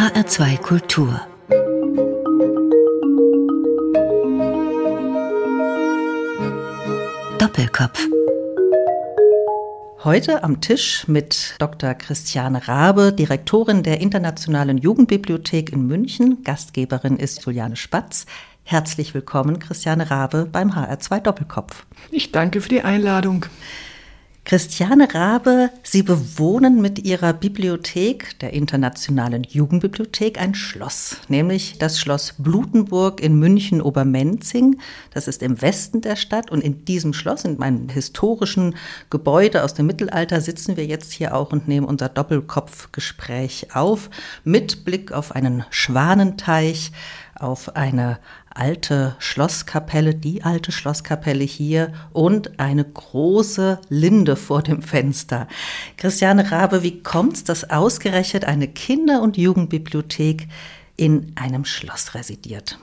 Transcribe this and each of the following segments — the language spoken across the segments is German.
HR2 Kultur Doppelkopf Heute am Tisch mit Dr. Christiane Rabe, Direktorin der Internationalen Jugendbibliothek in München. Gastgeberin ist Juliane Spatz. Herzlich willkommen, Christiane Rabe, beim HR2 Doppelkopf. Ich danke für die Einladung. Christiane Rabe, Sie bewohnen mit Ihrer Bibliothek, der Internationalen Jugendbibliothek, ein Schloss, nämlich das Schloss Blutenburg in München-Obermenzing. Das ist im Westen der Stadt und in diesem Schloss, in meinem historischen Gebäude aus dem Mittelalter, sitzen wir jetzt hier auch und nehmen unser Doppelkopfgespräch auf, mit Blick auf einen Schwanenteich, auf eine alte Schlosskapelle, die alte Schlosskapelle hier und eine große Linde vor dem Fenster. Christiane Rabe, wie kommt's, dass ausgerechnet eine Kinder- und Jugendbibliothek in einem Schloss residiert?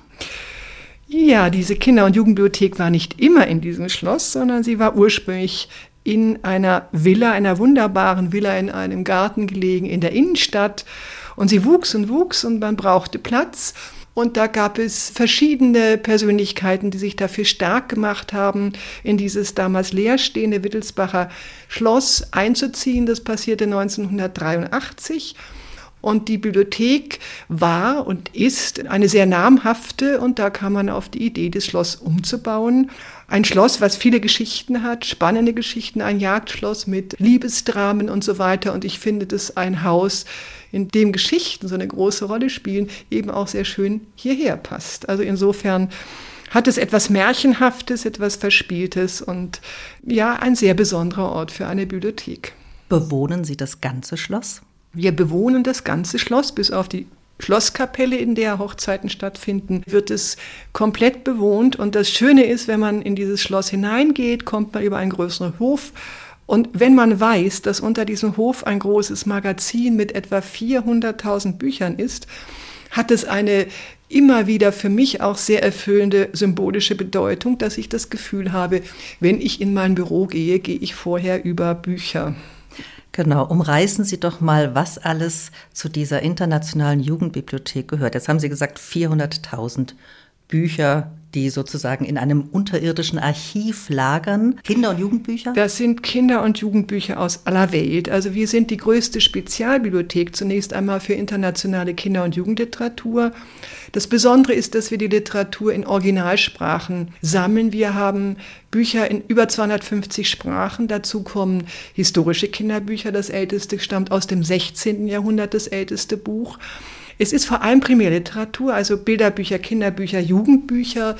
Ja, diese Kinder- und Jugendbibliothek war nicht immer in diesem Schloss, sondern sie war ursprünglich in einer Villa, einer wunderbaren Villa in einem Garten gelegen in der Innenstadt. Und sie wuchs und wuchs und man brauchte Platz. Und da gab es verschiedene Persönlichkeiten, die sich dafür stark gemacht haben, in dieses damals leerstehende Wittelsbacher Schloss einzuziehen. Das passierte 1983. Und die Bibliothek war und ist eine sehr namhafte und da kam man auf die Idee, das Schloss umzubauen. Ein Schloss, was viele Geschichten hat, spannende Geschichten, ein Jagdschloss mit Liebesdramen und so weiter. Und ich finde das ein Haus, in dem Geschichten so eine große Rolle spielen, eben auch sehr schön hierher passt. Also insofern hat es etwas Märchenhaftes, etwas Verspieltes und ja, ein sehr besonderer Ort für eine Bibliothek. Bewohnen Sie das ganze Schloss? Wir bewohnen das ganze Schloss bis auf die Schlosskapelle, in der Hochzeiten stattfinden, wird es komplett bewohnt. Und das Schöne ist, wenn man in dieses Schloss hineingeht, kommt man über einen größeren Hof und wenn man weiß, dass unter diesem Hof ein großes Magazin mit etwa 400.000 Büchern ist, hat es eine immer wieder für mich auch sehr erfüllende symbolische Bedeutung, dass ich das Gefühl habe, wenn ich in mein Büro gehe, gehe ich vorher über Bücher. Genau, umreißen Sie doch mal, was alles zu dieser internationalen Jugendbibliothek gehört. Jetzt haben Sie gesagt, 400.000 Bücher, die sozusagen in einem unterirdischen Archiv lagern. Kinder- und Jugendbücher? Das sind Kinder- und Jugendbücher aus aller Welt. Also wir sind die größte Spezialbibliothek zunächst einmal für internationale Kinder- und Jugendliteratur. Das Besondere ist, dass wir die Literatur in Originalsprachen sammeln. Wir haben Bücher in über 250 Sprachen. Dazu kommen historische Kinderbücher. Das älteste stammt aus dem 16. Jahrhundert, das älteste Buch. Es ist vor allem Primärliteratur, also Bilderbücher, Kinderbücher, Jugendbücher.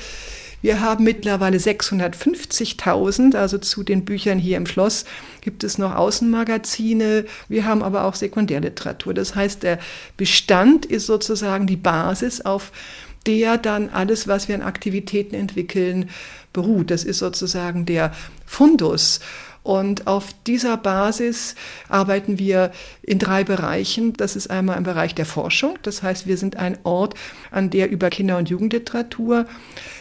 Wir haben mittlerweile 650.000, also zu den Büchern hier im Schloss gibt es noch Außenmagazine. Wir haben aber auch Sekundärliteratur. Das heißt, der Bestand ist sozusagen die Basis, auf der dann alles, was wir an Aktivitäten entwickeln, beruht. Das ist sozusagen der Fundus. Und auf dieser Basis arbeiten wir in drei Bereichen. Das ist einmal im Bereich der Forschung. Das heißt, wir sind ein Ort, an der über Kinder- und Jugendliteratur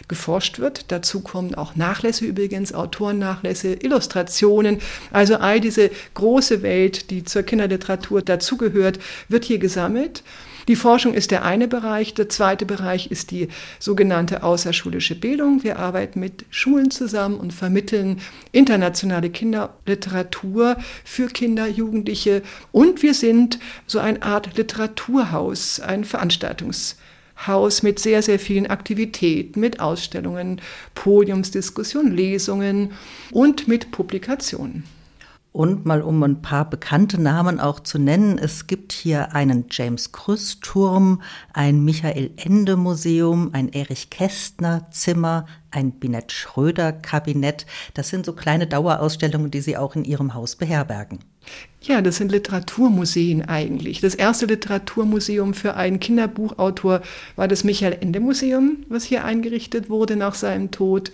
geforscht wird. Dazu kommen auch Nachlässe übrigens, Autorennachlässe, Illustrationen. Also all diese große Welt, die zur Kinderliteratur dazugehört, wird hier gesammelt. Die Forschung ist der eine Bereich. Der zweite Bereich ist die sogenannte außerschulische Bildung. Wir arbeiten mit Schulen zusammen und vermitteln internationale Kinderliteratur für Kinder, Jugendliche. Und wir sind so eine Art Literaturhaus, ein Veranstaltungshaus mit sehr, sehr vielen Aktivitäten, mit Ausstellungen, Podiumsdiskussionen, Lesungen und mit Publikationen. Und mal um ein paar bekannte Namen auch zu nennen, es gibt hier einen James Krüss Turm, ein Michael Ende Museum, ein Erich Kästner Zimmer, ein Binett Schröder Kabinett. Das sind so kleine Dauerausstellungen, die Sie auch in Ihrem Haus beherbergen. Ja, das sind Literaturmuseen eigentlich. Das erste Literaturmuseum für einen Kinderbuchautor war das Michael Ende Museum, was hier eingerichtet wurde nach seinem Tod.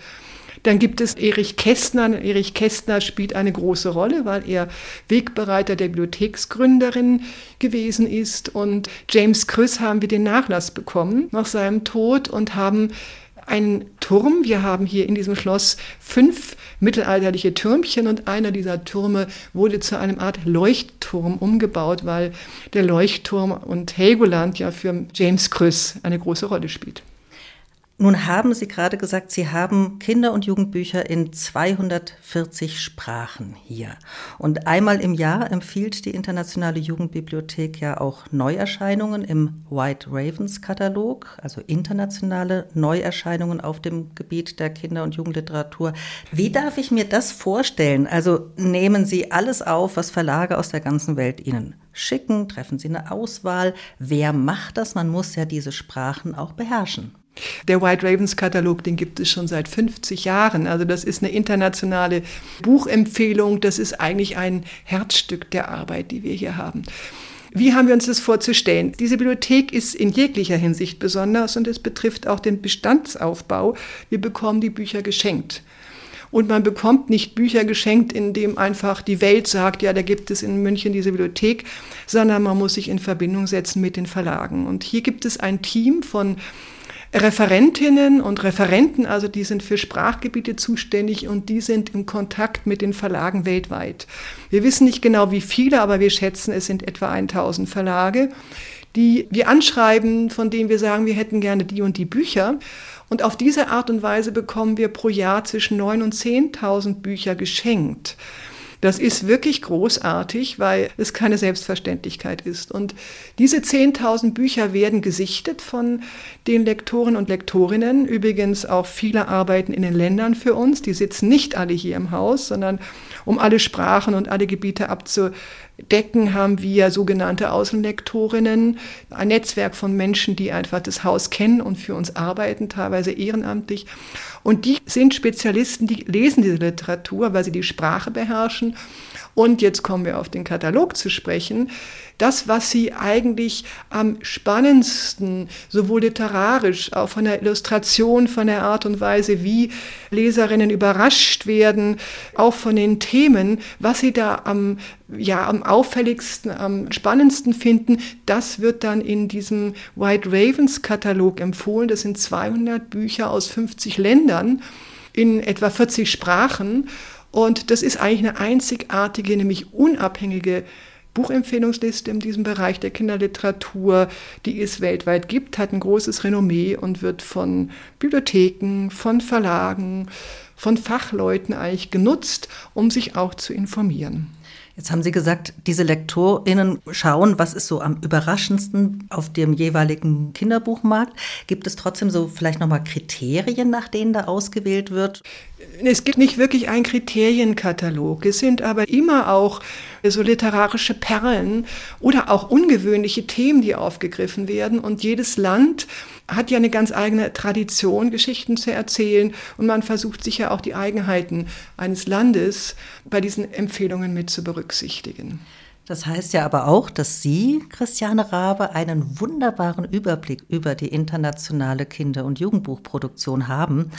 Dann gibt es Erich Kästner. Erich Kästner spielt eine große Rolle, weil er Wegbereiter der Bibliotheksgründerin gewesen ist. Und James Krüss haben wir den Nachlass bekommen nach seinem Tod und haben einen Turm. Wir haben hier in diesem Schloss fünf mittelalterliche Türmchen und einer dieser Türme wurde zu einem Art Leuchtturm umgebaut, weil der Leuchtturm und Helgoland ja für James Krüss eine große Rolle spielt. Nun haben Sie gerade gesagt, Sie haben Kinder- und Jugendbücher in 240 Sprachen hier. Und einmal im Jahr empfiehlt die Internationale Jugendbibliothek ja auch Neuerscheinungen im White Ravens Katalog, also internationale Neuerscheinungen auf dem Gebiet der Kinder- und Jugendliteratur. Wie darf ich mir das vorstellen? Also nehmen Sie alles auf, was Verlage aus der ganzen Welt Ihnen schicken? Treffen Sie eine Auswahl? Wer macht das? Man muss ja diese Sprachen auch beherrschen. Der White Ravens Katalog, den gibt es schon seit 50 Jahren. Also das ist eine internationale Buchempfehlung. Das ist eigentlich ein Herzstück der Arbeit, die wir hier haben. Wie haben wir uns das vorzustellen? Diese Bibliothek ist in jeglicher Hinsicht besonders und es betrifft auch den Bestandsaufbau. Wir bekommen die Bücher geschenkt. Und man bekommt nicht Bücher geschenkt, indem einfach die Welt sagt, ja, da gibt es in München diese Bibliothek, sondern man muss sich in Verbindung setzen mit den Verlagen. Und hier gibt es ein Team von Referentinnen und Referenten, also die sind für Sprachgebiete zuständig und die sind im Kontakt mit den Verlagen weltweit. Wir wissen nicht genau wie viele, aber wir schätzen, es sind etwa 1000 Verlage, die wir anschreiben, von denen wir sagen, wir hätten gerne die und die Bücher. Und auf diese Art und Weise bekommen wir pro Jahr zwischen 9.000 und 10.000 Bücher geschenkt. Das ist wirklich großartig, weil es keine Selbstverständlichkeit ist. Und diese 10.000 Bücher werden gesichtet von den Lektoren und Lektorinnen. Übrigens auch viele arbeiten in den Ländern für uns. Die sitzen nicht alle hier im Haus, sondern um alle Sprachen und alle Gebiete abzudecken, haben wir sogenannte Außenlektorinnen, ein Netzwerk von Menschen, die einfach das Haus kennen und für uns arbeiten, teilweise ehrenamtlich. Und die sind Spezialisten, die lesen diese Literatur, weil sie die Sprache beherrschen. Und jetzt kommen wir auf den Katalog zu sprechen. Das, was sie eigentlich am spannendsten, sowohl literarisch, auch von der Illustration, von der Art und Weise, wie Leserinnen überrascht werden, auch von den Themen, was sie da am, ja, am auffälligsten, am spannendsten finden, das wird dann in diesem White Ravens Katalog empfohlen. Das sind 200 Bücher aus 50 Ländern in etwa 40 Sprachen. Und das ist eigentlich eine einzigartige, nämlich unabhängige Buchempfehlungsliste in diesem Bereich der Kinderliteratur, die es weltweit gibt, hat ein großes Renommee und wird von Bibliotheken, von Verlagen, von Fachleuten eigentlich genutzt, um sich auch zu informieren. Jetzt haben Sie gesagt, diese LektorInnen schauen, was ist so am überraschendsten auf dem jeweiligen Kinderbuchmarkt. Gibt es trotzdem so vielleicht nochmal Kriterien, nach denen da ausgewählt wird? Es gibt nicht wirklich einen Kriterienkatalog. Es sind aber immer auch so literarische Perlen oder auch ungewöhnliche Themen, die aufgegriffen werden. Und jedes Land hat ja eine ganz eigene Tradition, Geschichten zu erzählen und man versucht sicher auch die Eigenheiten eines Landes bei diesen Empfehlungen mit zu berücksichtigen. Das heißt ja aber auch, dass Sie, Christiane Rabe, einen wunderbaren Überblick über die internationale Kinder- und Jugendbuchproduktion haben.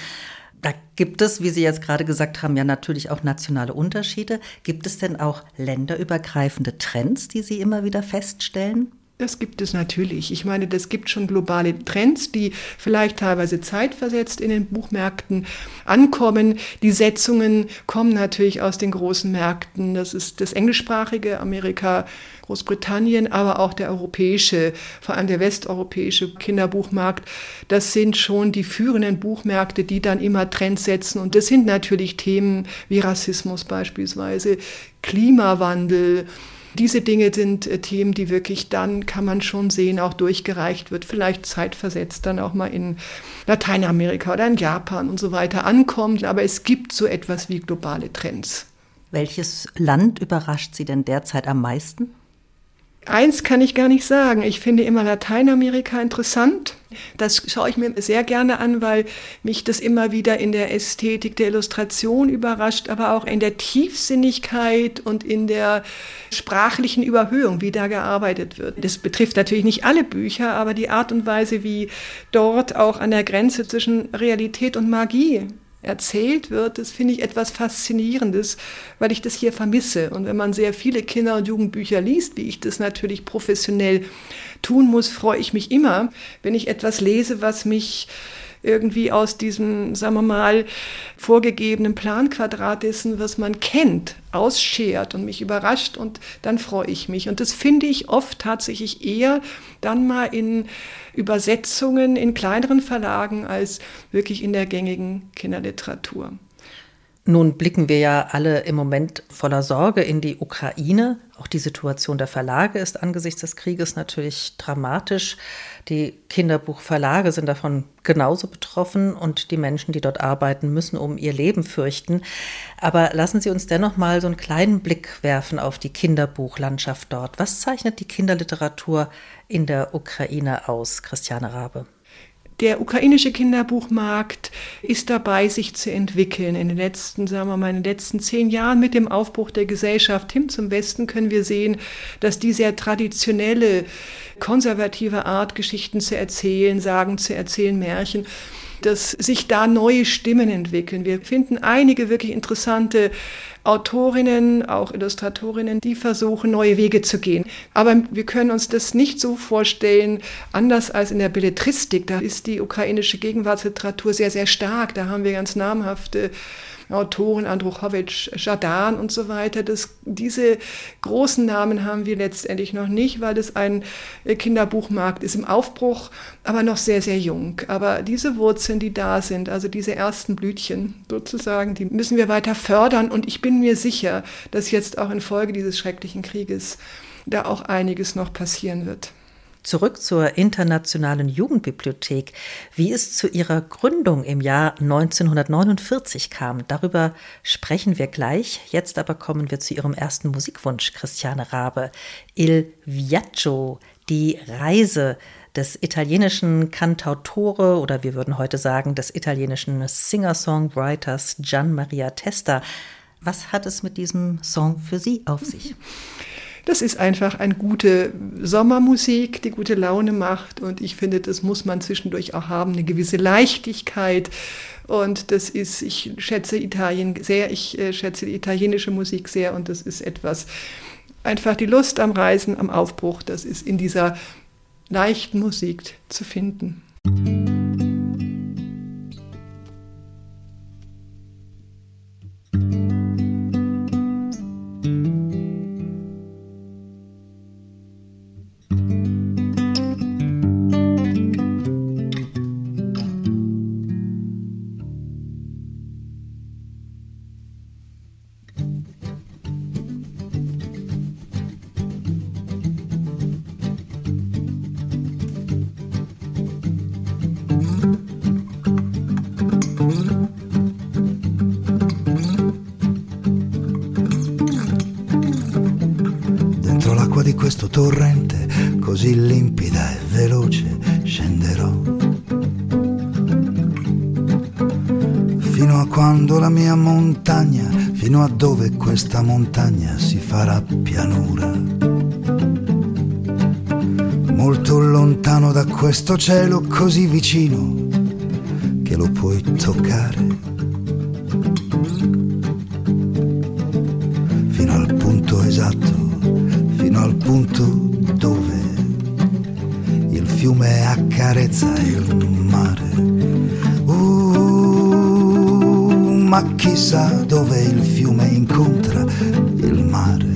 Da gibt es, wie Sie jetzt gerade gesagt haben, ja natürlich auch nationale Unterschiede. Gibt es denn auch länderübergreifende Trends, die Sie immer wieder feststellen? Das gibt es natürlich. Ich meine, das gibt schon globale Trends, die vielleicht teilweise zeitversetzt in den Buchmärkten ankommen. Die Setzungen kommen natürlich aus den großen Märkten. Das ist das englischsprachige Amerika, Großbritannien, aber auch der europäische, vor allem der westeuropäische Kinderbuchmarkt. Das sind schon die führenden Buchmärkte, die dann immer Trends setzen. Und das sind natürlich Themen wie Rassismus beispielsweise, Klimawandel, diese Dinge sind äh, Themen, die wirklich dann, kann man schon sehen, auch durchgereicht wird, vielleicht zeitversetzt dann auch mal in Lateinamerika oder in Japan und so weiter ankommt. Aber es gibt so etwas wie globale Trends. Welches Land überrascht Sie denn derzeit am meisten? Eins kann ich gar nicht sagen. Ich finde immer Lateinamerika interessant. Das schaue ich mir sehr gerne an, weil mich das immer wieder in der Ästhetik der Illustration überrascht, aber auch in der Tiefsinnigkeit und in der sprachlichen Überhöhung, wie da gearbeitet wird. Das betrifft natürlich nicht alle Bücher, aber die Art und Weise, wie dort auch an der Grenze zwischen Realität und Magie erzählt wird, das finde ich etwas Faszinierendes, weil ich das hier vermisse. Und wenn man sehr viele Kinder- und Jugendbücher liest, wie ich das natürlich professionell tun muss, freue ich mich immer, wenn ich etwas lese, was mich irgendwie aus diesem, sagen wir mal, vorgegebenen Planquadrat dessen, was man kennt, ausschert und mich überrascht und dann freue ich mich. Und das finde ich oft tatsächlich eher dann mal in Übersetzungen in kleineren Verlagen als wirklich in der gängigen Kinderliteratur. Nun blicken wir ja alle im Moment voller Sorge in die Ukraine. Auch die Situation der Verlage ist angesichts des Krieges natürlich dramatisch. Die Kinderbuchverlage sind davon genauso betroffen und die Menschen, die dort arbeiten, müssen um ihr Leben fürchten. Aber lassen Sie uns dennoch mal so einen kleinen Blick werfen auf die Kinderbuchlandschaft dort. Was zeichnet die Kinderliteratur in der Ukraine aus, Christiane Rabe? Der ukrainische Kinderbuchmarkt ist dabei, sich zu entwickeln. In den letzten, sagen wir mal, in den letzten zehn Jahren mit dem Aufbruch der Gesellschaft hin zum Westen können wir sehen, dass die sehr traditionelle, konservative Art, Geschichten zu erzählen, Sagen zu erzählen, Märchen, dass sich da neue Stimmen entwickeln. Wir finden einige wirklich interessante Autorinnen, auch Illustratorinnen, die versuchen, neue Wege zu gehen. Aber wir können uns das nicht so vorstellen, anders als in der Belletristik. Da ist die ukrainische Gegenwartsliteratur sehr, sehr stark. Da haben wir ganz namhafte Autoren, Andruchowitsch, Jadan und so weiter. Das, diese großen Namen haben wir letztendlich noch nicht, weil es ein äh, Kinderbuchmarkt ist im Aufbruch, aber noch sehr, sehr jung. Aber diese Wurzeln, die da sind, also diese ersten Blütchen sozusagen, die müssen wir weiter fördern. Und ich bin mir sicher, dass jetzt auch infolge dieses schrecklichen Krieges da auch einiges noch passieren wird. Zurück zur Internationalen Jugendbibliothek. Wie es zu ihrer Gründung im Jahr 1949 kam, darüber sprechen wir gleich. Jetzt aber kommen wir zu ihrem ersten Musikwunsch, Christiane Rabe. Il Viaggio, die Reise des italienischen Cantautore oder wir würden heute sagen des italienischen Singer-Songwriters Gian Maria Testa. Was hat es mit diesem Song für Sie auf sich? Das ist einfach eine gute Sommermusik, die gute Laune macht. Und ich finde, das muss man zwischendurch auch haben, eine gewisse Leichtigkeit. Und das ist, ich schätze Italien sehr, ich äh, schätze die italienische Musik sehr. Und das ist etwas, einfach die Lust am Reisen, am Aufbruch, das ist in dieser leichten Musik zu finden. Questa montagna si farà pianura. Molto lontano da questo cielo così vicino che lo puoi toccare. Fino al punto esatto, fino al punto dove il fiume accarezza il mare. Ma chissà dove il fiume incontra il mare.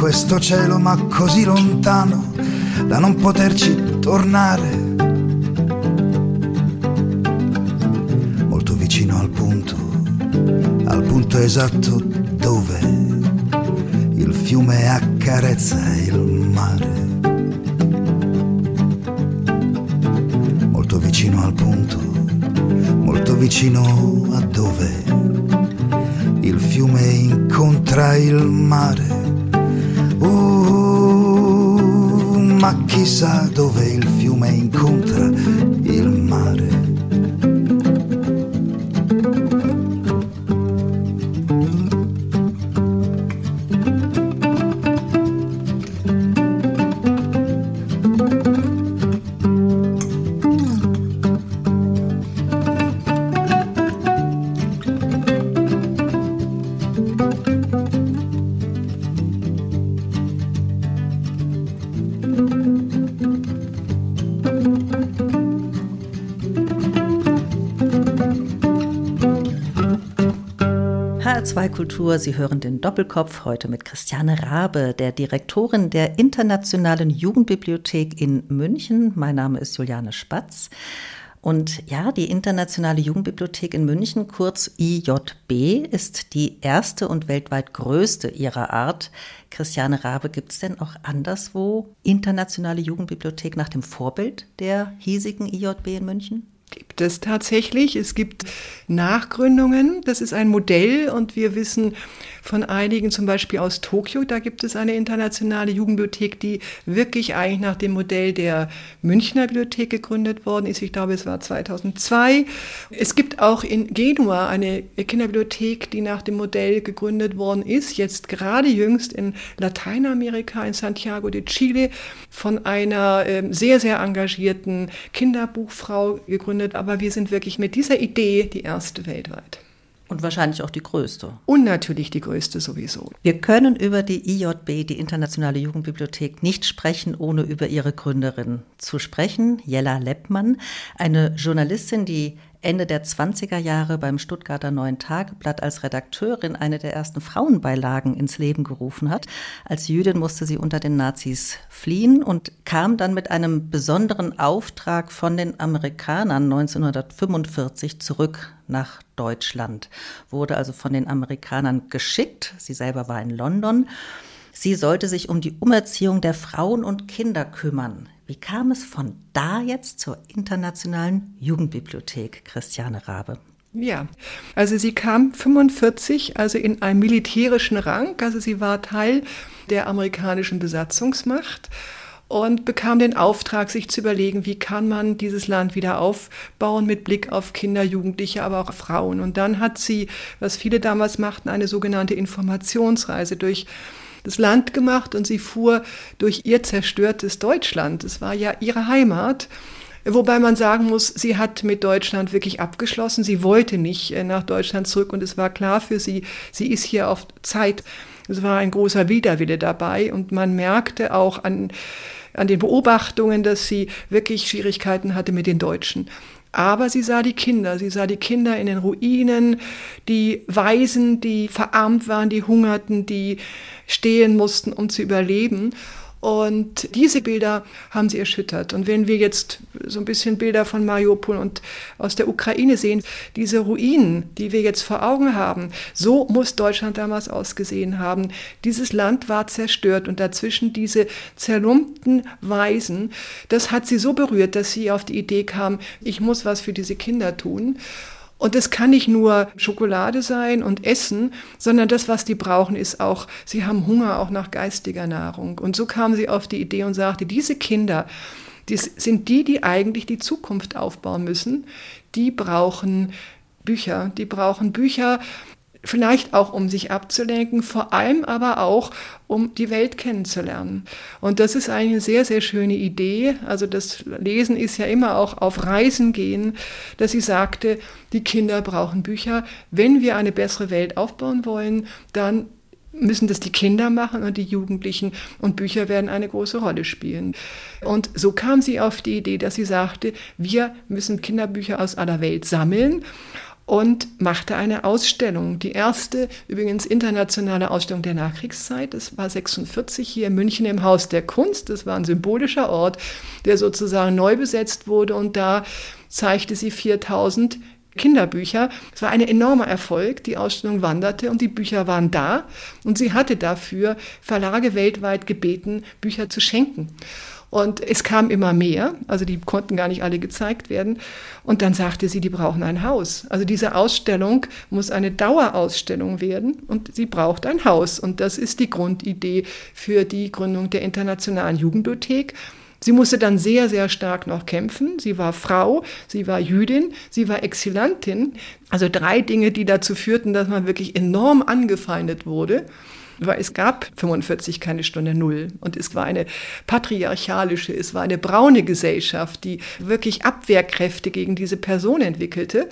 Questo cielo, ma così lontano da non poterci tornare. Molto vicino al punto, al punto esatto dove il fiume accarezza il mare. Molto vicino al punto, molto vicino a dove il fiume incontra il mare. Chissà dove il Kultur, Sie hören den Doppelkopf heute mit Christiane Rabe, der Direktorin der Internationalen Jugendbibliothek in München. Mein Name ist Juliane Spatz. Und ja, die Internationale Jugendbibliothek in München, kurz IJB, ist die erste und weltweit größte ihrer Art. Christiane Rabe, gibt es denn auch anderswo internationale Jugendbibliothek nach dem Vorbild der hiesigen IJB in München? Gibt es tatsächlich. Es gibt Nachgründungen. Das ist ein Modell und wir wissen von einigen, zum Beispiel aus Tokio, da gibt es eine internationale Jugendbibliothek, die wirklich eigentlich nach dem Modell der Münchner Bibliothek gegründet worden ist. Ich glaube, es war 2002. Es gibt auch in Genua eine Kinderbibliothek, die nach dem Modell gegründet worden ist. Jetzt gerade jüngst in Lateinamerika, in Santiago de Chile, von einer äh, sehr, sehr engagierten Kinderbuchfrau gegründet, aber wir sind wirklich mit dieser Idee die erste weltweit. Und wahrscheinlich auch die größte. Und natürlich die größte sowieso. Wir können über die IJB, die Internationale Jugendbibliothek, nicht sprechen, ohne über ihre Gründerin zu sprechen, Jella Leppmann, eine Journalistin, die Ende der 20er Jahre beim Stuttgarter Neuen Tageblatt als Redakteurin eine der ersten Frauenbeilagen ins Leben gerufen hat. Als Jüdin musste sie unter den Nazis fliehen und kam dann mit einem besonderen Auftrag von den Amerikanern 1945 zurück nach Deutschland, wurde also von den Amerikanern geschickt. Sie selber war in London. Sie sollte sich um die Umerziehung der Frauen und Kinder kümmern. Wie kam es von da jetzt zur Internationalen Jugendbibliothek, Christiane Rabe? Ja, also sie kam 45, also in einem militärischen Rang, also sie war Teil der amerikanischen Besatzungsmacht und bekam den Auftrag, sich zu überlegen, wie kann man dieses Land wieder aufbauen mit Blick auf Kinder, Jugendliche, aber auch Frauen. Und dann hat sie, was viele damals machten, eine sogenannte Informationsreise durch das Land gemacht und sie fuhr durch ihr zerstörtes Deutschland. Es war ja ihre Heimat. Wobei man sagen muss, sie hat mit Deutschland wirklich abgeschlossen. Sie wollte nicht äh, nach Deutschland zurück und es war klar für sie, sie ist hier auf Zeit. Es war ein großer Widerwille dabei und man merkte auch an, an den Beobachtungen, dass sie wirklich Schwierigkeiten hatte mit den Deutschen. Aber sie sah die Kinder, sie sah die Kinder in den Ruinen, die Waisen, die verarmt waren, die hungerten, die stehen mussten, um zu überleben. Und diese Bilder haben sie erschüttert. Und wenn wir jetzt so ein bisschen Bilder von Mariupol und aus der Ukraine sehen, diese Ruinen, die wir jetzt vor Augen haben, so muss Deutschland damals ausgesehen haben. Dieses Land war zerstört und dazwischen diese zerlumpten Weisen, das hat sie so berührt, dass sie auf die Idee kam, ich muss was für diese Kinder tun. Und es kann nicht nur Schokolade sein und Essen, sondern das, was die brauchen, ist auch, sie haben Hunger auch nach geistiger Nahrung. Und so kam sie auf die Idee und sagte, diese Kinder, die sind die, die eigentlich die Zukunft aufbauen müssen, die brauchen Bücher, die brauchen Bücher, Vielleicht auch, um sich abzulenken, vor allem aber auch, um die Welt kennenzulernen. Und das ist eine sehr, sehr schöne Idee. Also das Lesen ist ja immer auch auf Reisen gehen, dass sie sagte, die Kinder brauchen Bücher. Wenn wir eine bessere Welt aufbauen wollen, dann müssen das die Kinder machen und die Jugendlichen und Bücher werden eine große Rolle spielen. Und so kam sie auf die Idee, dass sie sagte, wir müssen Kinderbücher aus aller Welt sammeln und machte eine Ausstellung. Die erste, übrigens internationale Ausstellung der Nachkriegszeit. Das war 46 hier in München im Haus der Kunst. Das war ein symbolischer Ort, der sozusagen neu besetzt wurde und da zeigte sie 4000 Kinderbücher. Es war ein enormer Erfolg. Die Ausstellung wanderte und die Bücher waren da. Und sie hatte dafür Verlage weltweit gebeten, Bücher zu schenken. Und es kam immer mehr, also die konnten gar nicht alle gezeigt werden. Und dann sagte sie, die brauchen ein Haus. Also diese Ausstellung muss eine Dauerausstellung werden und sie braucht ein Haus. Und das ist die Grundidee für die Gründung der Internationalen Jugendbibliothek. Sie musste dann sehr, sehr stark noch kämpfen. Sie war Frau, sie war Jüdin, sie war Exilantin. Also drei Dinge, die dazu führten, dass man wirklich enorm angefeindet wurde weil es gab 45 keine Stunde Null. Und es war eine patriarchalische, es war eine braune Gesellschaft, die wirklich Abwehrkräfte gegen diese Person entwickelte.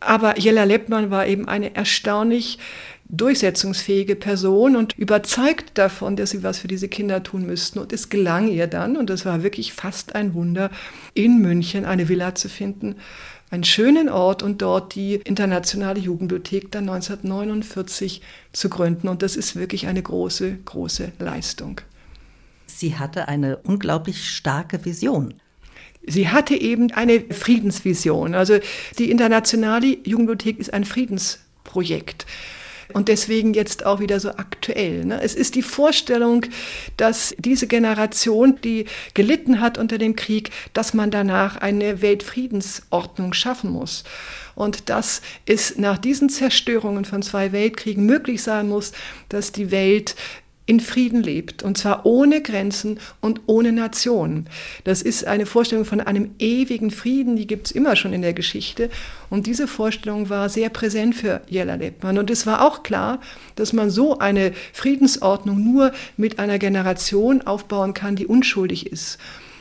Aber Jella Leppmann war eben eine erstaunlich durchsetzungsfähige Person und überzeugt davon, dass sie was für diese Kinder tun müssten. Und es gelang ihr dann, und das war wirklich fast ein Wunder, in München eine Villa zu finden, einen schönen Ort und dort die internationale Jugendbibliothek dann 1949 zu gründen. Und das ist wirklich eine große, große Leistung. Sie hatte eine unglaublich starke Vision. Sie hatte eben eine Friedensvision. Also die internationale Jugendbibliothek ist ein Friedensprojekt und deswegen jetzt auch wieder so aktuell. Ne? Es ist die Vorstellung, dass diese Generation, die gelitten hat unter dem Krieg, dass man danach eine Weltfriedensordnung schaffen muss. Und dass es nach diesen Zerstörungen von zwei Weltkriegen möglich sein muss, dass die Welt in Frieden lebt, und zwar ohne Grenzen und ohne Nationen. Das ist eine Vorstellung von einem ewigen Frieden, die gibt es immer schon in der Geschichte. Und diese Vorstellung war sehr präsent für Jella Leppmann. Und es war auch klar, dass man so eine Friedensordnung nur mit einer Generation aufbauen kann, die unschuldig ist.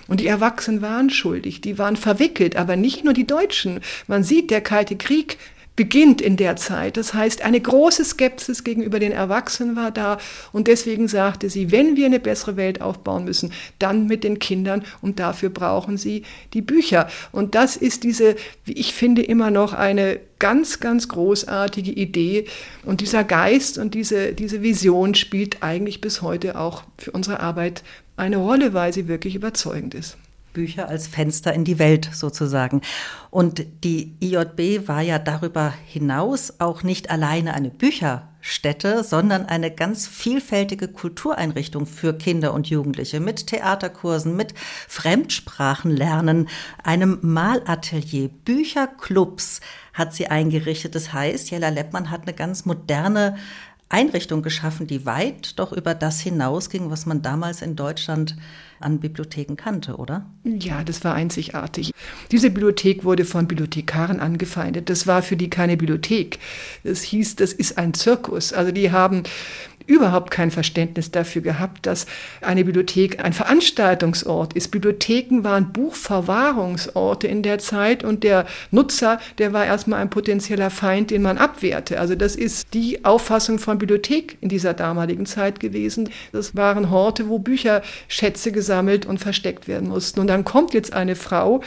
Und die Erwachsenen waren schuldig, die waren verwickelt, aber nicht nur die Deutschen. Man sieht, der Kalte Krieg beginnt in der Zeit. Das heißt, eine große Skepsis gegenüber den Erwachsenen war da und deswegen sagte sie, wenn wir eine bessere Welt aufbauen müssen, dann mit den Kindern und dafür brauchen sie die Bücher. Und das ist diese, wie ich finde, immer noch eine ganz, ganz großartige Idee und dieser Geist und diese, diese Vision spielt eigentlich bis heute auch für unsere Arbeit eine Rolle, weil sie wirklich überzeugend ist. Bücher als Fenster in die Welt sozusagen. Und die IJB war ja darüber hinaus auch nicht alleine eine Bücherstätte, sondern eine ganz vielfältige Kultureinrichtung für Kinder und Jugendliche mit Theaterkursen, mit Fremdsprachenlernen, einem Malatelier, Bücherclubs hat sie eingerichtet. Das heißt, Jella Leppmann hat eine ganz moderne Einrichtung geschaffen, die weit doch über das hinausging, was man damals in Deutschland an Bibliotheken kannte, oder? Ja, das war einzigartig. Diese Bibliothek wurde von Bibliothekaren angefeindet. Das war für die keine Bibliothek. Das hieß, das ist ein Zirkus. Also die haben überhaupt kein Verständnis dafür gehabt, dass eine Bibliothek ein Veranstaltungsort ist. Bibliotheken waren Buchverwahrungsorte in der Zeit und der Nutzer, der war erstmal ein potenzieller Feind, den man abwehrte. Also das ist die Auffassung von Bibliothek in dieser damaligen Zeit gewesen. Das waren Horte, wo Bücherschätze gesammelt und versteckt werden mussten. Und dann kommt jetzt eine Frau,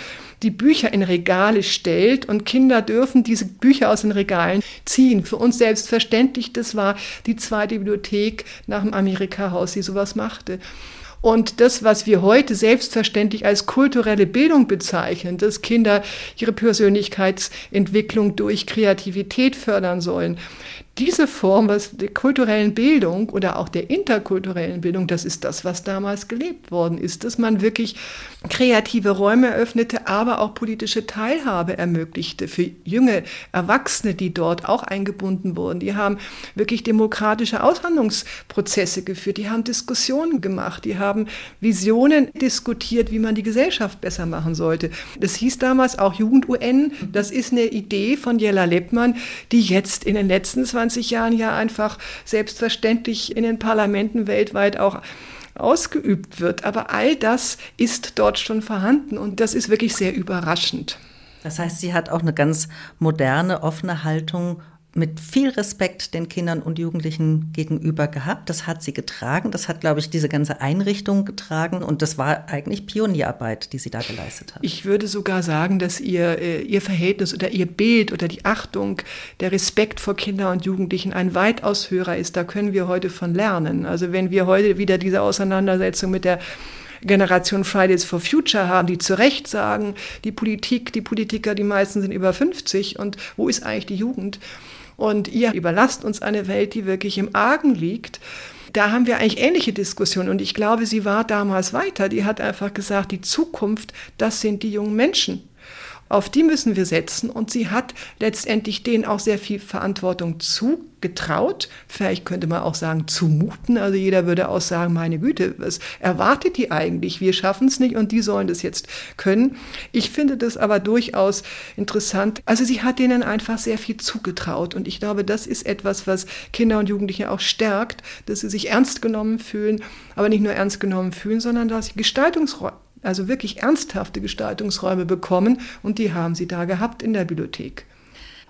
die Bücher in Regale stellt und Kinder dürfen diese Bücher aus den Regalen ziehen. Für uns selbstverständlich, das war die zweite Bibliothek nach dem Amerika-Haus, die sowas machte. Und das, was wir heute selbstverständlich als kulturelle Bildung bezeichnen, dass Kinder ihre Persönlichkeitsentwicklung durch Kreativität fördern sollen, diese Form der kulturellen Bildung oder auch der interkulturellen Bildung, das ist das, was damals gelebt worden ist, dass man wirklich kreative Räume eröffnete, aber auch politische Teilhabe ermöglichte für junge Erwachsene, die dort auch eingebunden wurden. Die haben wirklich demokratische Aushandlungsprozesse geführt, die haben Diskussionen gemacht, die haben Visionen diskutiert, wie man die Gesellschaft besser machen sollte. Das hieß damals auch Jugend-UN. Das ist eine Idee von Jella Leppmann, die jetzt in den letzten 20 20 Jahren ja einfach selbstverständlich in den Parlamenten weltweit auch ausgeübt wird. Aber all das ist dort schon vorhanden und das ist wirklich sehr überraschend. Das heißt, sie hat auch eine ganz moderne, offene Haltung mit viel Respekt den Kindern und Jugendlichen gegenüber gehabt. Das hat sie getragen. Das hat, glaube ich, diese ganze Einrichtung getragen. Und das war eigentlich Pionierarbeit, die sie da geleistet hat. Ich würde sogar sagen, dass ihr, äh, ihr Verhältnis oder ihr Bild oder die Achtung, der Respekt vor Kindern und Jugendlichen ein weitaus höherer ist. Da können wir heute von lernen. Also wenn wir heute wieder diese Auseinandersetzung mit der Generation Fridays for Future haben, die zu Recht sagen, die Politik, die Politiker, die meisten sind über 50 und wo ist eigentlich die Jugend? Und ihr überlasst uns eine Welt, die wirklich im Argen liegt da haben wir eigentlich ähnliche Diskussionen. Und ich glaube, sie war damals weiter. Die hat einfach gesagt, die Zukunft, das sind die jungen Menschen. Auf die müssen wir setzen. Und sie hat letztendlich denen auch sehr viel Verantwortung zugetraut. Vielleicht könnte man auch sagen, zumuten. Also jeder würde auch sagen, meine Güte, was erwartet die eigentlich? Wir schaffen es nicht und die sollen das jetzt können. Ich finde das aber durchaus interessant. Also sie hat denen einfach sehr viel zugetraut. Und ich glaube, das ist etwas, was Kinder und Jugendliche auch stärkt, dass sie sich ernst genommen fühlen, aber nicht nur ernst genommen fühlen, sondern dass sie Gestaltungsräume also wirklich ernsthafte Gestaltungsräume bekommen und die haben sie da gehabt in der Bibliothek.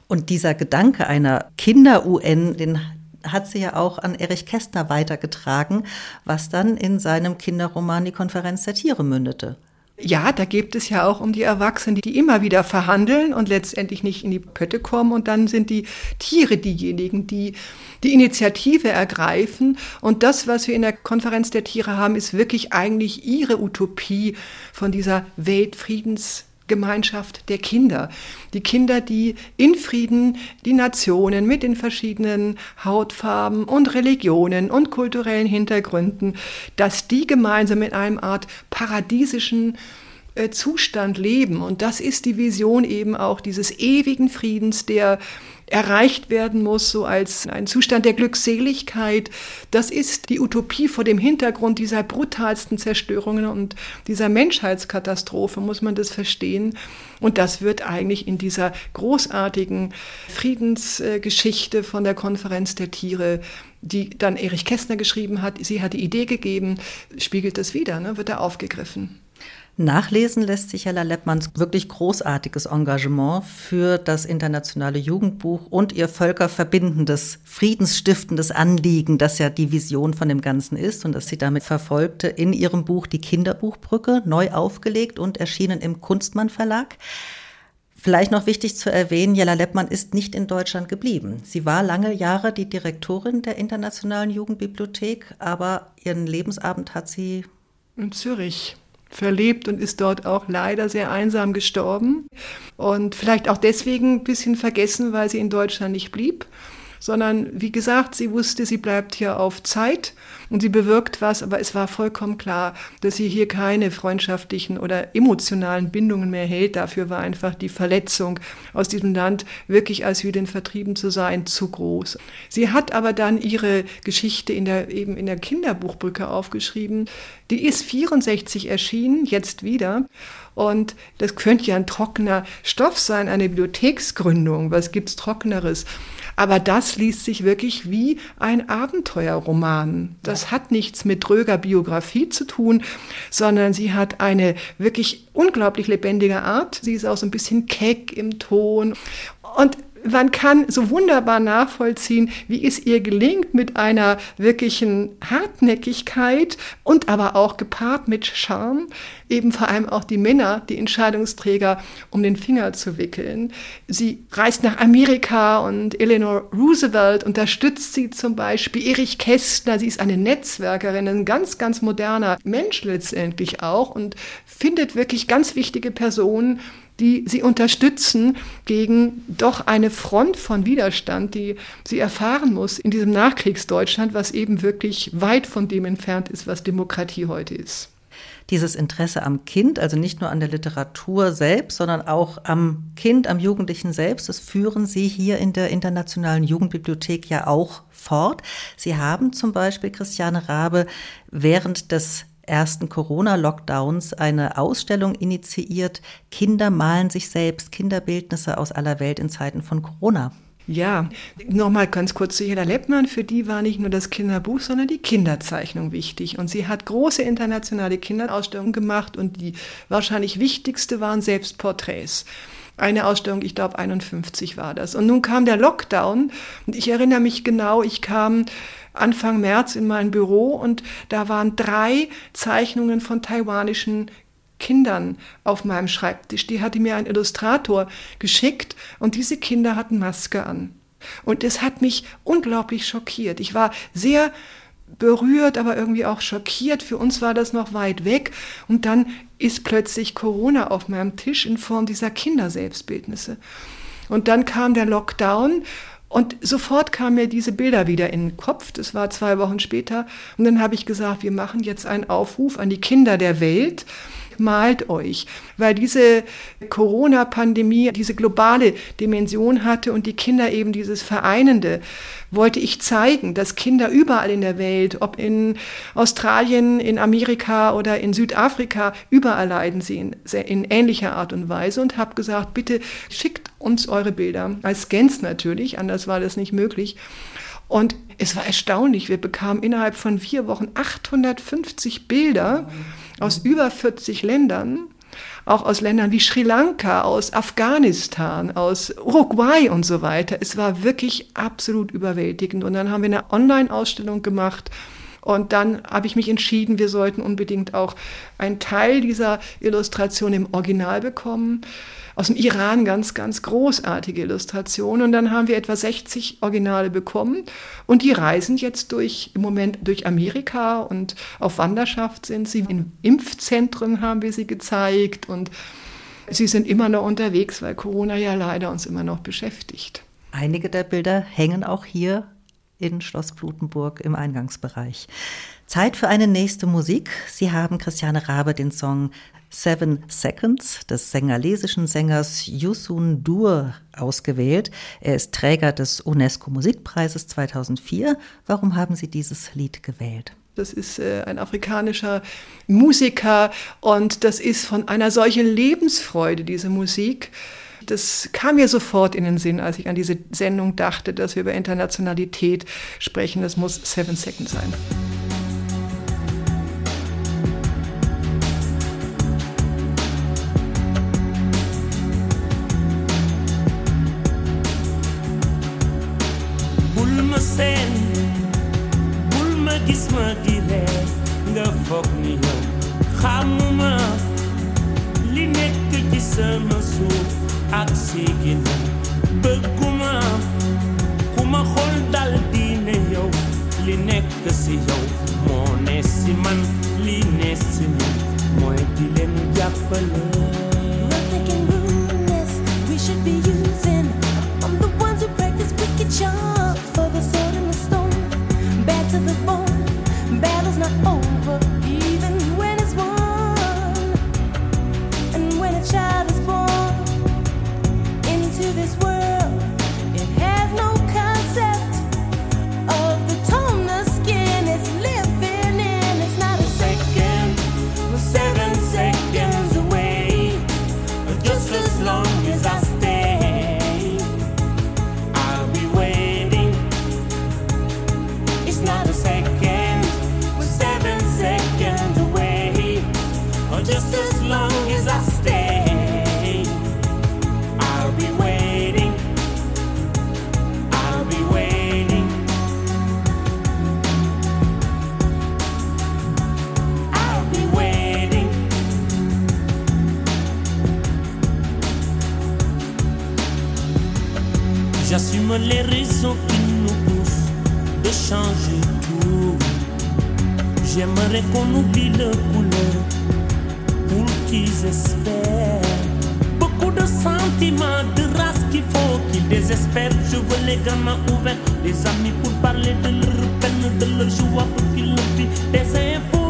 Und dieser Gedanke einer Kinder-UN, den hat sie ja auch an Erich Kästner weitergetragen, was dann in seinem Kinderroman Die Konferenz der Tiere mündete. Ja, da geht es ja auch um die Erwachsenen, die immer wieder verhandeln und letztendlich nicht in die Pötte kommen. Und dann sind die Tiere diejenigen, die die Initiative ergreifen. Und das, was wir in der Konferenz der Tiere haben, ist wirklich eigentlich ihre Utopie von dieser Weltfriedens Gemeinschaft der Kinder. Die Kinder, die in Frieden die Nationen mit den verschiedenen Hautfarben und Religionen und kulturellen Hintergründen, dass die gemeinsam in einem Art paradiesischen äh, Zustand leben. Und das ist die Vision eben auch dieses ewigen Friedens, der erreicht werden muss, so als ein Zustand der Glückseligkeit. Das ist die Utopie vor dem Hintergrund dieser brutalsten Zerstörungen und dieser Menschheitskatastrophe, muss man das verstehen. Und das wird eigentlich in dieser großartigen Friedensgeschichte von der Konferenz der Tiere die dann Erich Kästner geschrieben hat, sie hat die Idee gegeben, spiegelt das wieder, ne, wird da aufgegriffen. Nachlesen lässt sich Hella Leppmanns wirklich großartiges Engagement für das internationale Jugendbuch und ihr völkerverbindendes, friedensstiftendes Anliegen, das ja die Vision von dem Ganzen ist und das sie damit verfolgte, in ihrem Buch Die Kinderbuchbrücke neu aufgelegt und erschienen im Kunstmann Verlag. Vielleicht noch wichtig zu erwähnen, Jella Leppmann ist nicht in Deutschland geblieben. Sie war lange Jahre die Direktorin der Internationalen Jugendbibliothek, aber ihren Lebensabend hat sie in Zürich verlebt und ist dort auch leider sehr einsam gestorben. Und vielleicht auch deswegen ein bisschen vergessen, weil sie in Deutschland nicht blieb sondern wie gesagt, sie wusste, sie bleibt hier auf Zeit und sie bewirkt was, aber es war vollkommen klar, dass sie hier keine freundschaftlichen oder emotionalen Bindungen mehr hält. Dafür war einfach die Verletzung aus diesem Land wirklich als Jüdin vertrieben zu sein zu groß. Sie hat aber dann ihre Geschichte in der, eben in der Kinderbuchbrücke aufgeschrieben. Die ist 64 erschienen, jetzt wieder. Und das könnte ja ein trockener Stoff sein, eine Bibliotheksgründung. Was gibt's Trockeneres? Aber das liest sich wirklich wie ein Abenteuerroman. Das hat nichts mit dröger Biografie zu tun, sondern sie hat eine wirklich unglaublich lebendige Art. Sie ist auch so ein bisschen keck im Ton. Und man kann so wunderbar nachvollziehen, wie es ihr gelingt mit einer wirklichen Hartnäckigkeit und aber auch gepaart mit Charme, eben vor allem auch die Männer, die Entscheidungsträger, um den Finger zu wickeln. Sie reist nach Amerika und Eleanor Roosevelt unterstützt sie zum Beispiel. Erich Kästner, sie ist eine Netzwerkerin, ein ganz, ganz moderner Mensch letztendlich auch und findet wirklich ganz wichtige Personen, die sie unterstützen gegen doch eine Front von Widerstand, die sie erfahren muss in diesem Nachkriegsdeutschland, was eben wirklich weit von dem entfernt ist, was Demokratie heute ist. Dieses Interesse am Kind, also nicht nur an der Literatur selbst, sondern auch am Kind, am Jugendlichen selbst, das führen Sie hier in der Internationalen Jugendbibliothek ja auch fort. Sie haben zum Beispiel Christiane Rabe während des ersten Corona-Lockdowns eine Ausstellung initiiert. Kinder malen sich selbst, Kinderbildnisse aus aller Welt in Zeiten von Corona. Ja, nochmal ganz kurz zu Hela Leppmann. Für die war nicht nur das Kinderbuch, sondern die Kinderzeichnung wichtig. Und sie hat große internationale Kinderausstellungen gemacht und die wahrscheinlich wichtigste waren Selbstporträts. Eine Ausstellung, ich glaube 51 war das. Und nun kam der Lockdown und ich erinnere mich genau, ich kam Anfang März in mein Büro und da waren drei Zeichnungen von taiwanischen Kindern auf meinem Schreibtisch. Die hatte mir ein Illustrator geschickt und diese Kinder hatten Maske an. Und es hat mich unglaublich schockiert. Ich war sehr berührt, aber irgendwie auch schockiert. Für uns war das noch weit weg. Und dann ist plötzlich Corona auf meinem Tisch in Form dieser Kinderselbstbildnisse. Und dann kam der Lockdown und sofort kamen mir diese Bilder wieder in den Kopf. Das war zwei Wochen später. Und dann habe ich gesagt, wir machen jetzt einen Aufruf an die Kinder der Welt malt euch, weil diese Corona-Pandemie diese globale Dimension hatte und die Kinder eben dieses Vereinende, wollte ich zeigen, dass Kinder überall in der Welt, ob in Australien, in Amerika oder in Südafrika, überall leiden sie in, in ähnlicher Art und Weise und habe gesagt, bitte schickt uns eure Bilder, als Scans natürlich, anders war das nicht möglich. Und es war erstaunlich, wir bekamen innerhalb von vier Wochen 850 Bilder aus über 40 Ländern, auch aus Ländern wie Sri Lanka, aus Afghanistan, aus Uruguay und so weiter. Es war wirklich absolut überwältigend. Und dann haben wir eine Online-Ausstellung gemacht. Und dann habe ich mich entschieden, wir sollten unbedingt auch einen Teil dieser Illustration im Original bekommen aus dem Iran ganz, ganz großartige Illustrationen. Und dann haben wir etwa 60 Originale bekommen. Und die reisen jetzt durch, im Moment durch Amerika und auf Wanderschaft sind sie. In Impfzentren haben wir sie gezeigt und sie sind immer noch unterwegs, weil Corona ja leider uns immer noch beschäftigt. Einige der Bilder hängen auch hier in Schloss Blutenburg im Eingangsbereich. Zeit für eine nächste Musik. Sie haben Christiane Rabe den Song Seven Seconds des sengalesischen Sängers Yusun Dur ausgewählt. Er ist Träger des UNESCO Musikpreises 2004. Warum haben Sie dieses Lied gewählt? Das ist äh, ein afrikanischer Musiker und das ist von einer solchen Lebensfreude, diese Musik. Das kam mir sofort in den Sinn, als ich an diese Sendung dachte, dass wir über Internationalität sprechen. Das muss Seven Seconds sein. J'aimerais qu'on oublie le couleur pour qu'ils espèrent. Beaucoup de sentiments, de race qu'il faut qu'ils désespèrent. Je veux les gamins ouverts, les amis pour parler de leur peine, de leur joie pour qu'ils le vivent. Des infos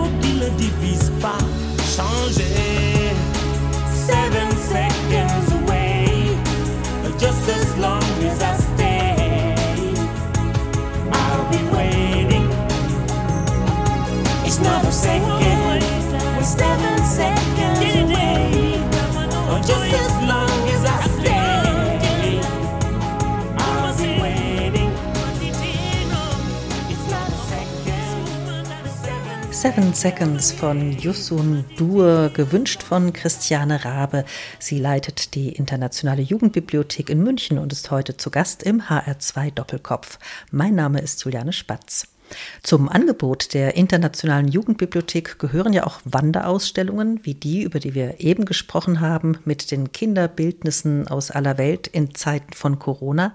seven Seconds von Yusun Dur, gewünscht von Christiane Rabe. Sie leitet die Internationale Jugendbibliothek in München und ist heute zu Gast im HR2 Doppelkopf. Mein Name ist Juliane Spatz. Zum Angebot der Internationalen Jugendbibliothek gehören ja auch Wanderausstellungen, wie die, über die wir eben gesprochen haben, mit den Kinderbildnissen aus aller Welt in Zeiten von Corona.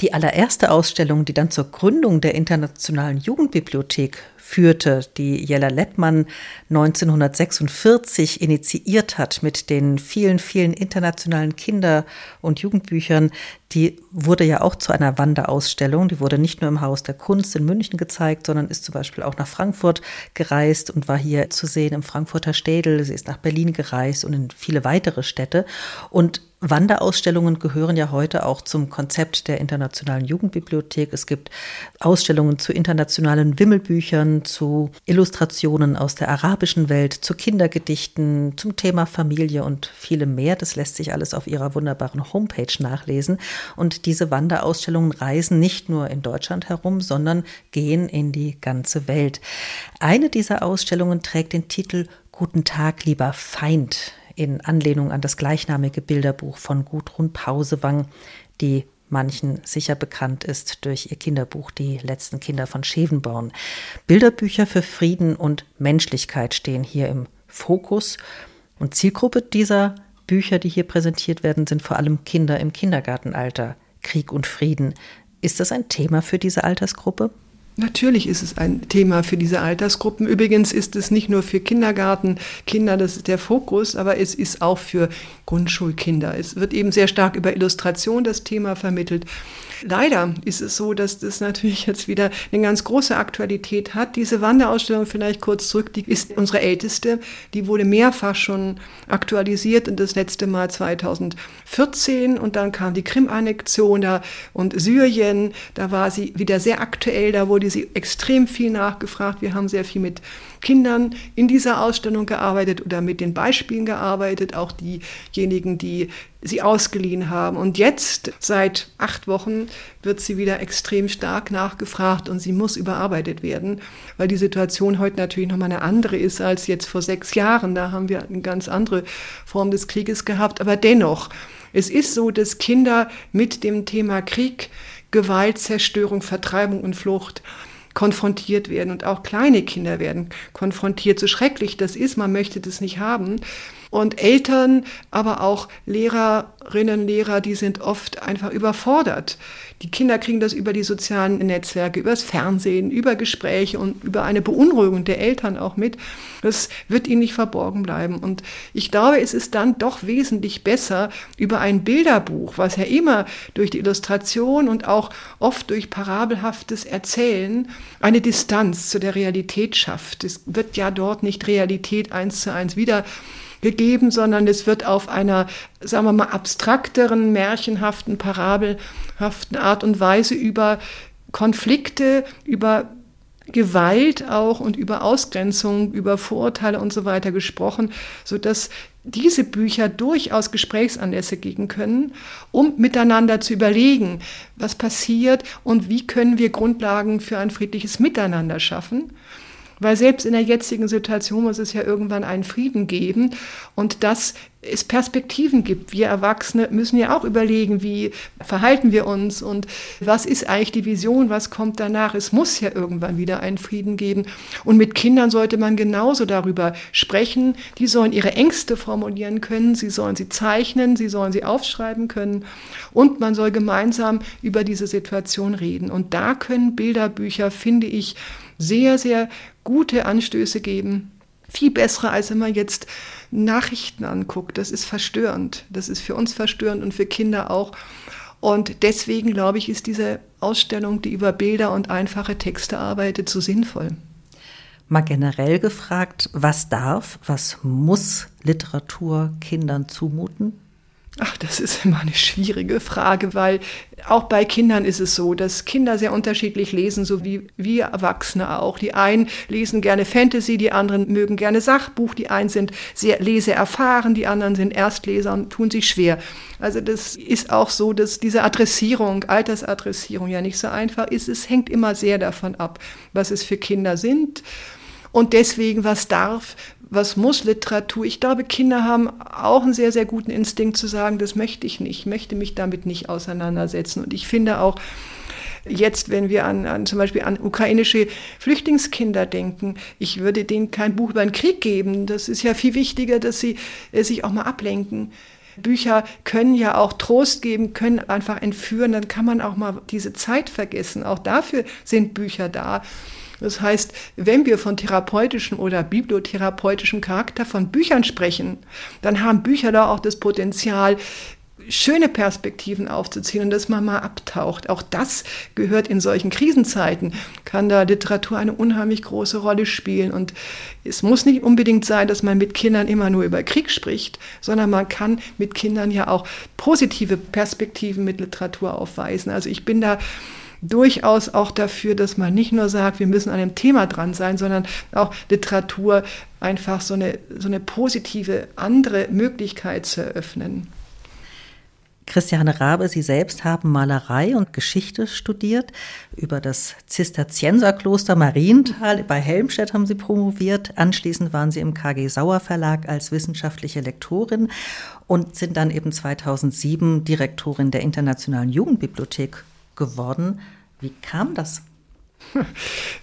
Die allererste Ausstellung, die dann zur Gründung der Internationalen Jugendbibliothek führte, die Jella Lettmann 1946 initiiert hat mit den vielen, vielen internationalen Kinder- und Jugendbüchern, die wurde ja auch zu einer Wanderausstellung. Die wurde nicht nur im Haus der Kunst in München gezeigt, sondern ist zum Beispiel auch nach Frankfurt gereist und war hier zu sehen im Frankfurter Städel. Sie ist nach Berlin gereist und in viele weitere Städte. Und Wanderausstellungen gehören ja heute auch zum Konzept der Internationalen Jugendbibliothek. Es gibt Ausstellungen zu internationalen Wimmelbüchern, zu Illustrationen aus der arabischen Welt, zu Kindergedichten, zum Thema Familie und vielem mehr. Das lässt sich alles auf ihrer wunderbaren Homepage nachlesen. Und diese Wanderausstellungen reisen nicht nur in Deutschland herum, sondern gehen in die ganze Welt. Eine dieser Ausstellungen trägt den Titel Guten Tag, lieber Feind in Anlehnung an das gleichnamige Bilderbuch von Gudrun Pausewang, die manchen sicher bekannt ist durch ihr Kinderbuch Die letzten Kinder von Schevenborn. Bilderbücher für Frieden und Menschlichkeit stehen hier im Fokus. Und Zielgruppe dieser Bücher, die hier präsentiert werden, sind vor allem Kinder im Kindergartenalter. Krieg und Frieden. Ist das ein Thema für diese Altersgruppe? Natürlich ist es ein Thema für diese Altersgruppen. Übrigens ist es nicht nur für Kindergarten, Kinder, das ist der Fokus, aber es ist auch für Grundschulkinder. Es wird eben sehr stark über Illustration das Thema vermittelt. Leider ist es so, dass das natürlich jetzt wieder eine ganz große Aktualität hat. Diese Wanderausstellung, vielleicht kurz zurück, die ist unsere älteste. Die wurde mehrfach schon aktualisiert und das letzte Mal 2014 und dann kam die Krim-Annexion da und Syrien. Da war sie wieder sehr aktuell, da wurde sie extrem viel nachgefragt. Wir haben sehr viel mit Kindern in dieser Ausstellung gearbeitet oder mit den Beispielen gearbeitet, auch diejenigen, die sie ausgeliehen haben. Und jetzt, seit acht Wochen, wird sie wieder extrem stark nachgefragt und sie muss überarbeitet werden, weil die Situation heute natürlich nochmal eine andere ist als jetzt vor sechs Jahren. Da haben wir eine ganz andere Form des Krieges gehabt. Aber dennoch, es ist so, dass Kinder mit dem Thema Krieg, Gewalt, Zerstörung, Vertreibung und Flucht konfrontiert werden und auch kleine Kinder werden konfrontiert. So schrecklich das ist, man möchte das nicht haben. Und Eltern, aber auch Lehrerinnen, Lehrer, die sind oft einfach überfordert. Die Kinder kriegen das über die sozialen Netzwerke, übers Fernsehen, über Gespräche und über eine Beunruhigung der Eltern auch mit. Das wird ihnen nicht verborgen bleiben. Und ich glaube, es ist dann doch wesentlich besser, über ein Bilderbuch, was ja immer durch die Illustration und auch oft durch parabelhaftes Erzählen eine Distanz zu der Realität schafft. Es wird ja dort nicht Realität eins zu eins wieder gegeben, sondern es wird auf einer, sagen wir mal, abstrakteren, märchenhaften, parabelhaften Art und Weise über Konflikte, über Gewalt auch und über Ausgrenzung, über Vorurteile und so weiter gesprochen, sodass diese Bücher durchaus Gesprächsanlässe geben können, um miteinander zu überlegen, was passiert und wie können wir Grundlagen für ein friedliches Miteinander schaffen. Weil selbst in der jetzigen Situation muss es ja irgendwann einen Frieden geben und dass es Perspektiven gibt. Wir Erwachsene müssen ja auch überlegen, wie verhalten wir uns und was ist eigentlich die Vision, was kommt danach. Es muss ja irgendwann wieder einen Frieden geben. Und mit Kindern sollte man genauso darüber sprechen. Die sollen ihre Ängste formulieren können, sie sollen sie zeichnen, sie sollen sie aufschreiben können und man soll gemeinsam über diese Situation reden. Und da können Bilderbücher, finde ich, sehr, sehr gute Anstöße geben. Viel bessere, als wenn man jetzt Nachrichten anguckt. Das ist verstörend. Das ist für uns verstörend und für Kinder auch. Und deswegen, glaube ich, ist diese Ausstellung, die über Bilder und einfache Texte arbeitet, so sinnvoll. Mal generell gefragt, was darf, was muss Literatur Kindern zumuten? Ach, das ist immer eine schwierige Frage, weil auch bei Kindern ist es so, dass Kinder sehr unterschiedlich lesen, so wie wir Erwachsene auch. Die einen lesen gerne Fantasy, die anderen mögen gerne Sachbuch, die einen sind sehr leseerfahren, die anderen sind Erstleser und tun sich schwer. Also das ist auch so, dass diese Adressierung, Altersadressierung ja nicht so einfach ist. Es hängt immer sehr davon ab, was es für Kinder sind. Und deswegen, was darf, was muss Literatur? Ich glaube, Kinder haben auch einen sehr, sehr guten Instinkt zu sagen, das möchte ich nicht, ich möchte mich damit nicht auseinandersetzen. Und ich finde auch, jetzt, wenn wir an, an, zum Beispiel an ukrainische Flüchtlingskinder denken, ich würde denen kein Buch über den Krieg geben. Das ist ja viel wichtiger, dass sie äh, sich auch mal ablenken Bücher können ja auch Trost geben, können einfach entführen, dann kann man auch mal diese Zeit vergessen. Auch dafür sind Bücher da. Das heißt, wenn wir von therapeutischem oder bibliotherapeutischem Charakter von Büchern sprechen, dann haben Bücher da auch das Potenzial, schöne Perspektiven aufzuziehen und dass man mal abtaucht. Auch das gehört in solchen Krisenzeiten, kann da Literatur eine unheimlich große Rolle spielen. Und es muss nicht unbedingt sein, dass man mit Kindern immer nur über Krieg spricht, sondern man kann mit Kindern ja auch positive Perspektiven mit Literatur aufweisen. Also ich bin da durchaus auch dafür, dass man nicht nur sagt, wir müssen an dem Thema dran sein, sondern auch Literatur einfach so eine, so eine positive andere Möglichkeit zu eröffnen. Christiane Rabe, Sie selbst haben Malerei und Geschichte studiert. Über das Zisterzienserkloster Marienthal bei Helmstedt haben Sie promoviert. Anschließend waren Sie im KG Sauer Verlag als wissenschaftliche Lektorin und sind dann eben 2007 Direktorin der Internationalen Jugendbibliothek geworden. Wie kam das?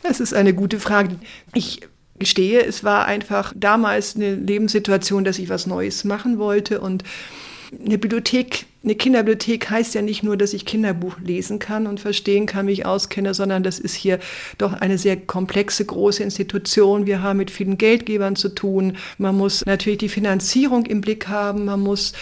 Das ist eine gute Frage. Ich gestehe, es war einfach damals eine Lebenssituation, dass ich was Neues machen wollte und eine Bibliothek, eine Kinderbibliothek heißt ja nicht nur, dass ich Kinderbuch lesen kann und verstehen kann, mich auskenne, sondern das ist hier doch eine sehr komplexe, große Institution. Wir haben mit vielen Geldgebern zu tun. Man muss natürlich die Finanzierung im Blick haben. Man muss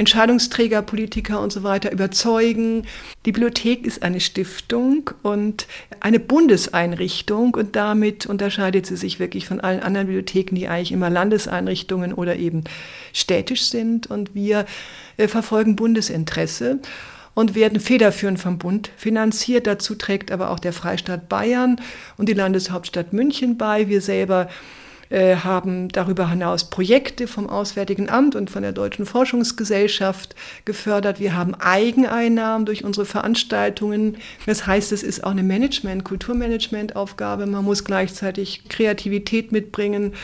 Entscheidungsträger, Politiker und so weiter überzeugen. Die Bibliothek ist eine Stiftung und eine Bundeseinrichtung und damit unterscheidet sie sich wirklich von allen anderen Bibliotheken, die eigentlich immer Landeseinrichtungen oder eben städtisch sind. Und wir äh, verfolgen Bundesinteresse und werden federführend vom Bund finanziert. Dazu trägt aber auch der Freistaat Bayern und die Landeshauptstadt München bei. Wir selber äh, haben darüber hinaus Projekte vom Auswärtigen Amt und von der Deutschen Forschungsgesellschaft gefördert. Wir haben Eigeneinnahmen durch unsere Veranstaltungen. Das heißt, es ist auch eine Management, Kulturmanagement-Aufgabe. Man muss gleichzeitig Kreativität mitbringen.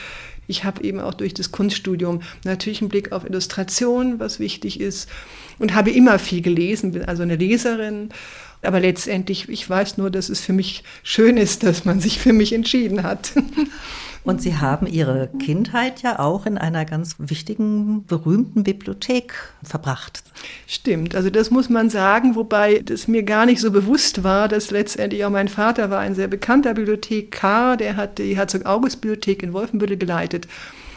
Ich habe eben auch durch das Kunststudium natürlich einen Blick auf Illustration, was wichtig ist, und habe immer viel gelesen, bin also eine Leserin. Aber letztendlich, ich weiß nur, dass es für mich schön ist, dass man sich für mich entschieden hat. Und Sie haben Ihre Kindheit ja auch in einer ganz wichtigen, berühmten Bibliothek verbracht. Stimmt, also das muss man sagen, wobei das mir gar nicht so bewusst war, dass letztendlich auch mein Vater war ein sehr bekannter Bibliothekar, der hat die Herzog-August-Bibliothek in Wolfenbüttel geleitet.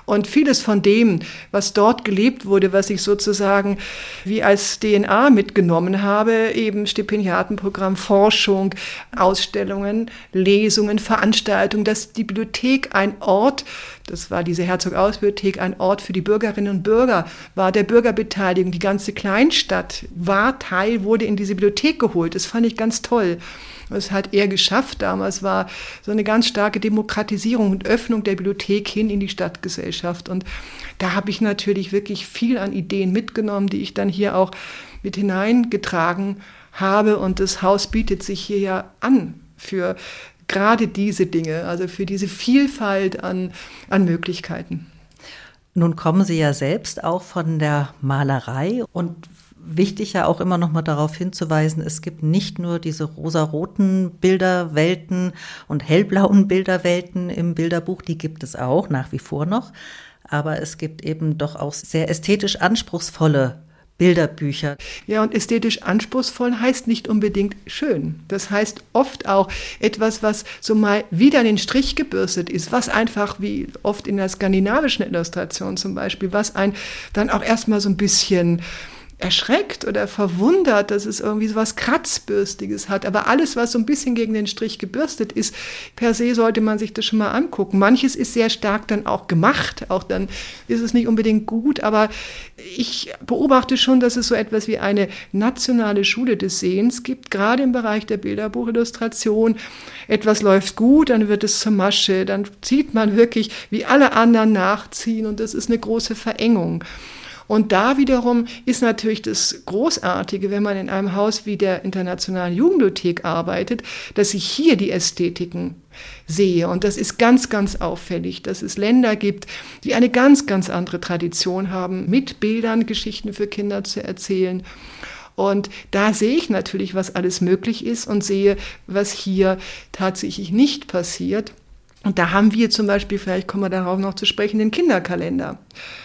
Und vieles von dem, was dort gelebt wurde, was ich sozusagen wie als DNA mitgenommen habe, eben Stipendiatenprogramm, Forschung, Ausstellungen, Lesungen, Veranstaltungen, dass die Bibliothek ein Ort, das war diese Herzog-Aus-Bibliothek, ein Ort für die Bürgerinnen und Bürger, war der Bürgerbeteiligung. Die ganze Kleinstadt war Teil, wurde in diese Bibliothek geholt. Das fand ich ganz toll. Das hat er geschafft. Damals war so eine ganz starke Demokratisierung und Öffnung der Bibliothek hin in die Stadtgesellschaft. Und da habe ich natürlich wirklich viel an Ideen mitgenommen, die ich dann hier auch mit hineingetragen habe. Und das Haus bietet sich hier ja an für gerade diese Dinge, also für diese Vielfalt an, an Möglichkeiten. Nun kommen Sie ja selbst auch von der Malerei und wichtig ja auch immer noch mal darauf hinzuweisen, es gibt nicht nur diese rosaroten Bilderwelten und hellblauen Bilderwelten im Bilderbuch, die gibt es auch nach wie vor noch, aber es gibt eben doch auch sehr ästhetisch anspruchsvolle Bilderbücher. Ja, und ästhetisch anspruchsvoll heißt nicht unbedingt schön. Das heißt oft auch etwas, was so mal wieder in den Strich gebürstet ist, was einfach wie oft in der skandinavischen Illustration zum Beispiel, was ein dann auch erstmal so ein bisschen erschreckt oder verwundert, dass es irgendwie so was Kratzbürstiges hat. Aber alles, was so ein bisschen gegen den Strich gebürstet ist, per se sollte man sich das schon mal angucken. Manches ist sehr stark dann auch gemacht, auch dann ist es nicht unbedingt gut, aber ich beobachte schon, dass es so etwas wie eine nationale Schule des Sehens gibt, gerade im Bereich der Bilderbuchillustration. Etwas läuft gut, dann wird es zur Masche, dann zieht man wirklich wie alle anderen nachziehen und das ist eine große Verengung. Und da wiederum ist natürlich das Großartige, wenn man in einem Haus wie der Internationalen Jugendbibliothek arbeitet, dass ich hier die Ästhetiken sehe. Und das ist ganz, ganz auffällig, dass es Länder gibt, die eine ganz, ganz andere Tradition haben, mit Bildern Geschichten für Kinder zu erzählen. Und da sehe ich natürlich, was alles möglich ist und sehe, was hier tatsächlich nicht passiert. Und da haben wir zum Beispiel, vielleicht kommen wir darauf noch zu sprechen, den Kinderkalender.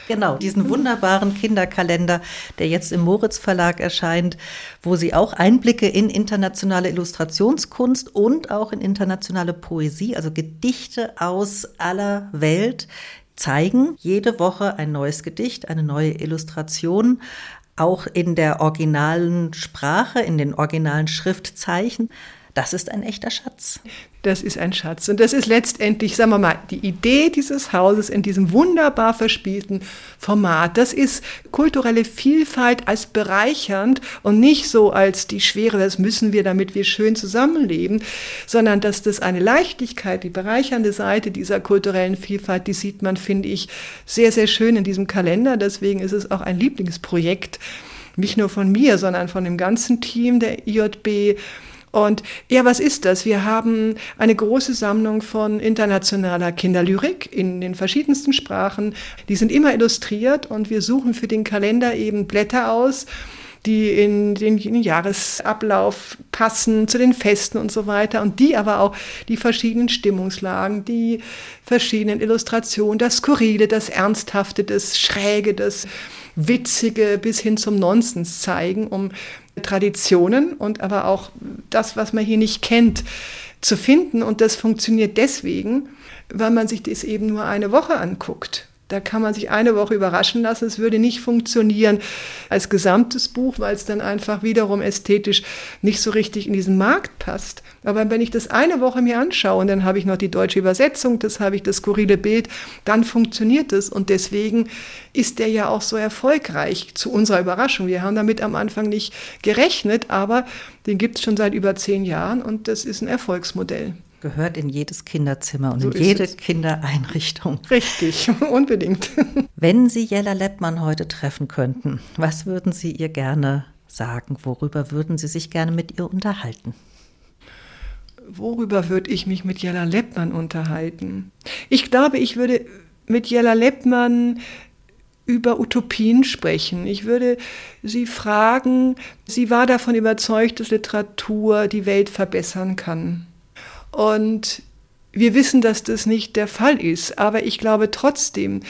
Genau, diesen wunderbaren Kinderkalender, der jetzt im Moritz Verlag erscheint, wo Sie auch Einblicke in internationale Illustrationskunst und auch in internationale Poesie, also Gedichte aus aller Welt zeigen. Jede Woche ein neues Gedicht, eine neue Illustration, auch in der originalen Sprache, in den originalen Schriftzeichen. Das ist ein echter Schatz. Das ist ein Schatz. Und das ist letztendlich, sagen wir mal, die Idee dieses Hauses in diesem wunderbar verspielten Format. Das ist kulturelle Vielfalt als bereichernd und nicht so als die Schwere, das müssen wir, damit wir schön zusammenleben, sondern dass das eine Leichtigkeit, die bereichernde Seite dieser kulturellen Vielfalt, die sieht man, finde ich, sehr, sehr schön in diesem Kalender. Deswegen ist es auch ein Lieblingsprojekt, nicht nur von mir, sondern von dem ganzen Team der IJB und ja, was ist das? Wir haben eine große Sammlung von internationaler Kinderlyrik in den verschiedensten Sprachen. Die sind immer illustriert und wir suchen für den Kalender eben Blätter aus die in den Jahresablauf passen, zu den Festen und so weiter. Und die aber auch die verschiedenen Stimmungslagen, die verschiedenen Illustrationen, das Skurrile, das Ernsthafte, das Schräge, das Witzige bis hin zum Nonsens zeigen, um Traditionen und aber auch das, was man hier nicht kennt, zu finden. Und das funktioniert deswegen, weil man sich das eben nur eine Woche anguckt. Da kann man sich eine Woche überraschen lassen. Es würde nicht funktionieren als gesamtes Buch, weil es dann einfach wiederum ästhetisch nicht so richtig in diesen Markt passt. Aber wenn ich das eine Woche mir anschaue und dann habe ich noch die deutsche Übersetzung, das habe ich das skurrile Bild, dann funktioniert es. Und deswegen ist der ja auch so erfolgreich zu unserer Überraschung. Wir haben damit am Anfang nicht gerechnet, aber den gibt es schon seit über zehn Jahren und das ist ein Erfolgsmodell gehört in jedes Kinderzimmer und so in jede es. Kindereinrichtung. Richtig, unbedingt. Wenn Sie Jella Leppmann heute treffen könnten, was würden Sie ihr gerne sagen? Worüber würden Sie sich gerne mit ihr unterhalten? Worüber würde ich mich mit Jella Leppmann unterhalten? Ich glaube, ich würde mit Jella Leppmann über Utopien sprechen. Ich würde sie fragen, sie war davon überzeugt, dass Literatur die Welt verbessern kann. Und wir wissen, dass das nicht der Fall ist, aber ich glaube trotzdem,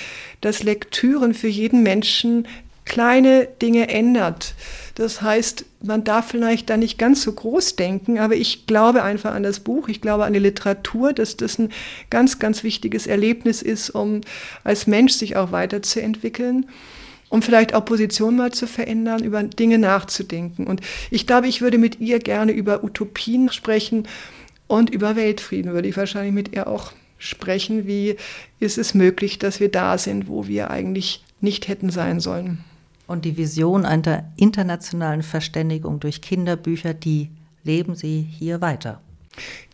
dass Lektüren für jeden Menschen kleine Dinge ändert. Das heißt, man darf vielleicht da nicht ganz so groß denken, aber ich glaube einfach an das Buch, ich glaube an die Literatur, dass das ein ganz, ganz wichtiges Erlebnis ist, um als Mensch sich auch weiterzuentwickeln um vielleicht auch Position mal zu verändern, über Dinge nachzudenken. Und ich glaube, ich würde mit ihr gerne über Utopien sprechen und über Weltfrieden würde ich wahrscheinlich mit ihr auch sprechen. Wie ist es möglich, dass wir da sind, wo wir eigentlich nicht hätten sein sollen? Und die Vision einer internationalen Verständigung durch Kinderbücher, die leben Sie hier weiter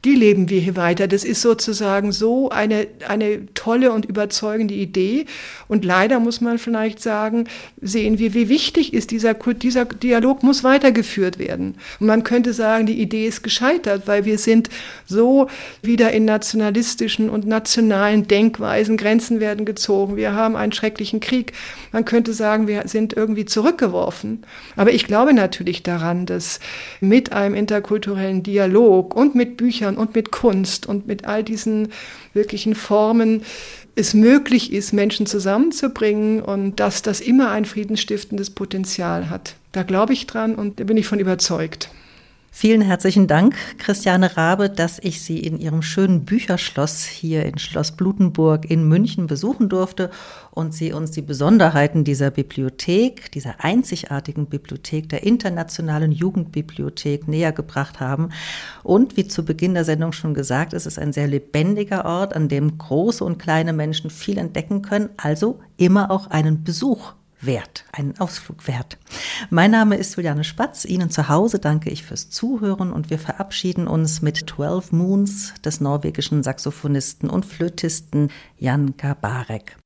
die leben wir hier weiter. Das ist sozusagen so eine, eine tolle und überzeugende Idee. Und leider muss man vielleicht sagen, sehen wir, wie wichtig ist dieser, dieser Dialog muss weitergeführt werden. Und man könnte sagen, die Idee ist gescheitert, weil wir sind so wieder in nationalistischen und nationalen Denkweisen, Grenzen werden gezogen. Wir haben einen schrecklichen Krieg. Man könnte sagen, wir sind irgendwie zurückgeworfen. Aber ich glaube natürlich daran, dass mit einem interkulturellen Dialog und mit Büchern Bildern und mit Kunst und mit all diesen wirklichen Formen es möglich ist, Menschen zusammenzubringen und dass das immer ein friedensstiftendes Potenzial hat. Da glaube ich dran und da bin ich von überzeugt. Vielen herzlichen Dank, Christiane Rabe, dass ich Sie in Ihrem schönen Bücherschloss hier in Schloss Blutenburg in München besuchen durfte und Sie uns die Besonderheiten dieser Bibliothek, dieser einzigartigen Bibliothek, der Internationalen Jugendbibliothek näher gebracht haben. Und wie zu Beginn der Sendung schon gesagt, es ist ein sehr lebendiger Ort, an dem große und kleine Menschen viel entdecken können, also immer auch einen Besuch wert, einen Ausflug wert. Mein Name ist Juliane Spatz. Ihnen zu Hause danke ich fürs Zuhören und wir verabschieden uns mit 12 Moons des norwegischen Saxophonisten und Flötisten Jan Gabarek.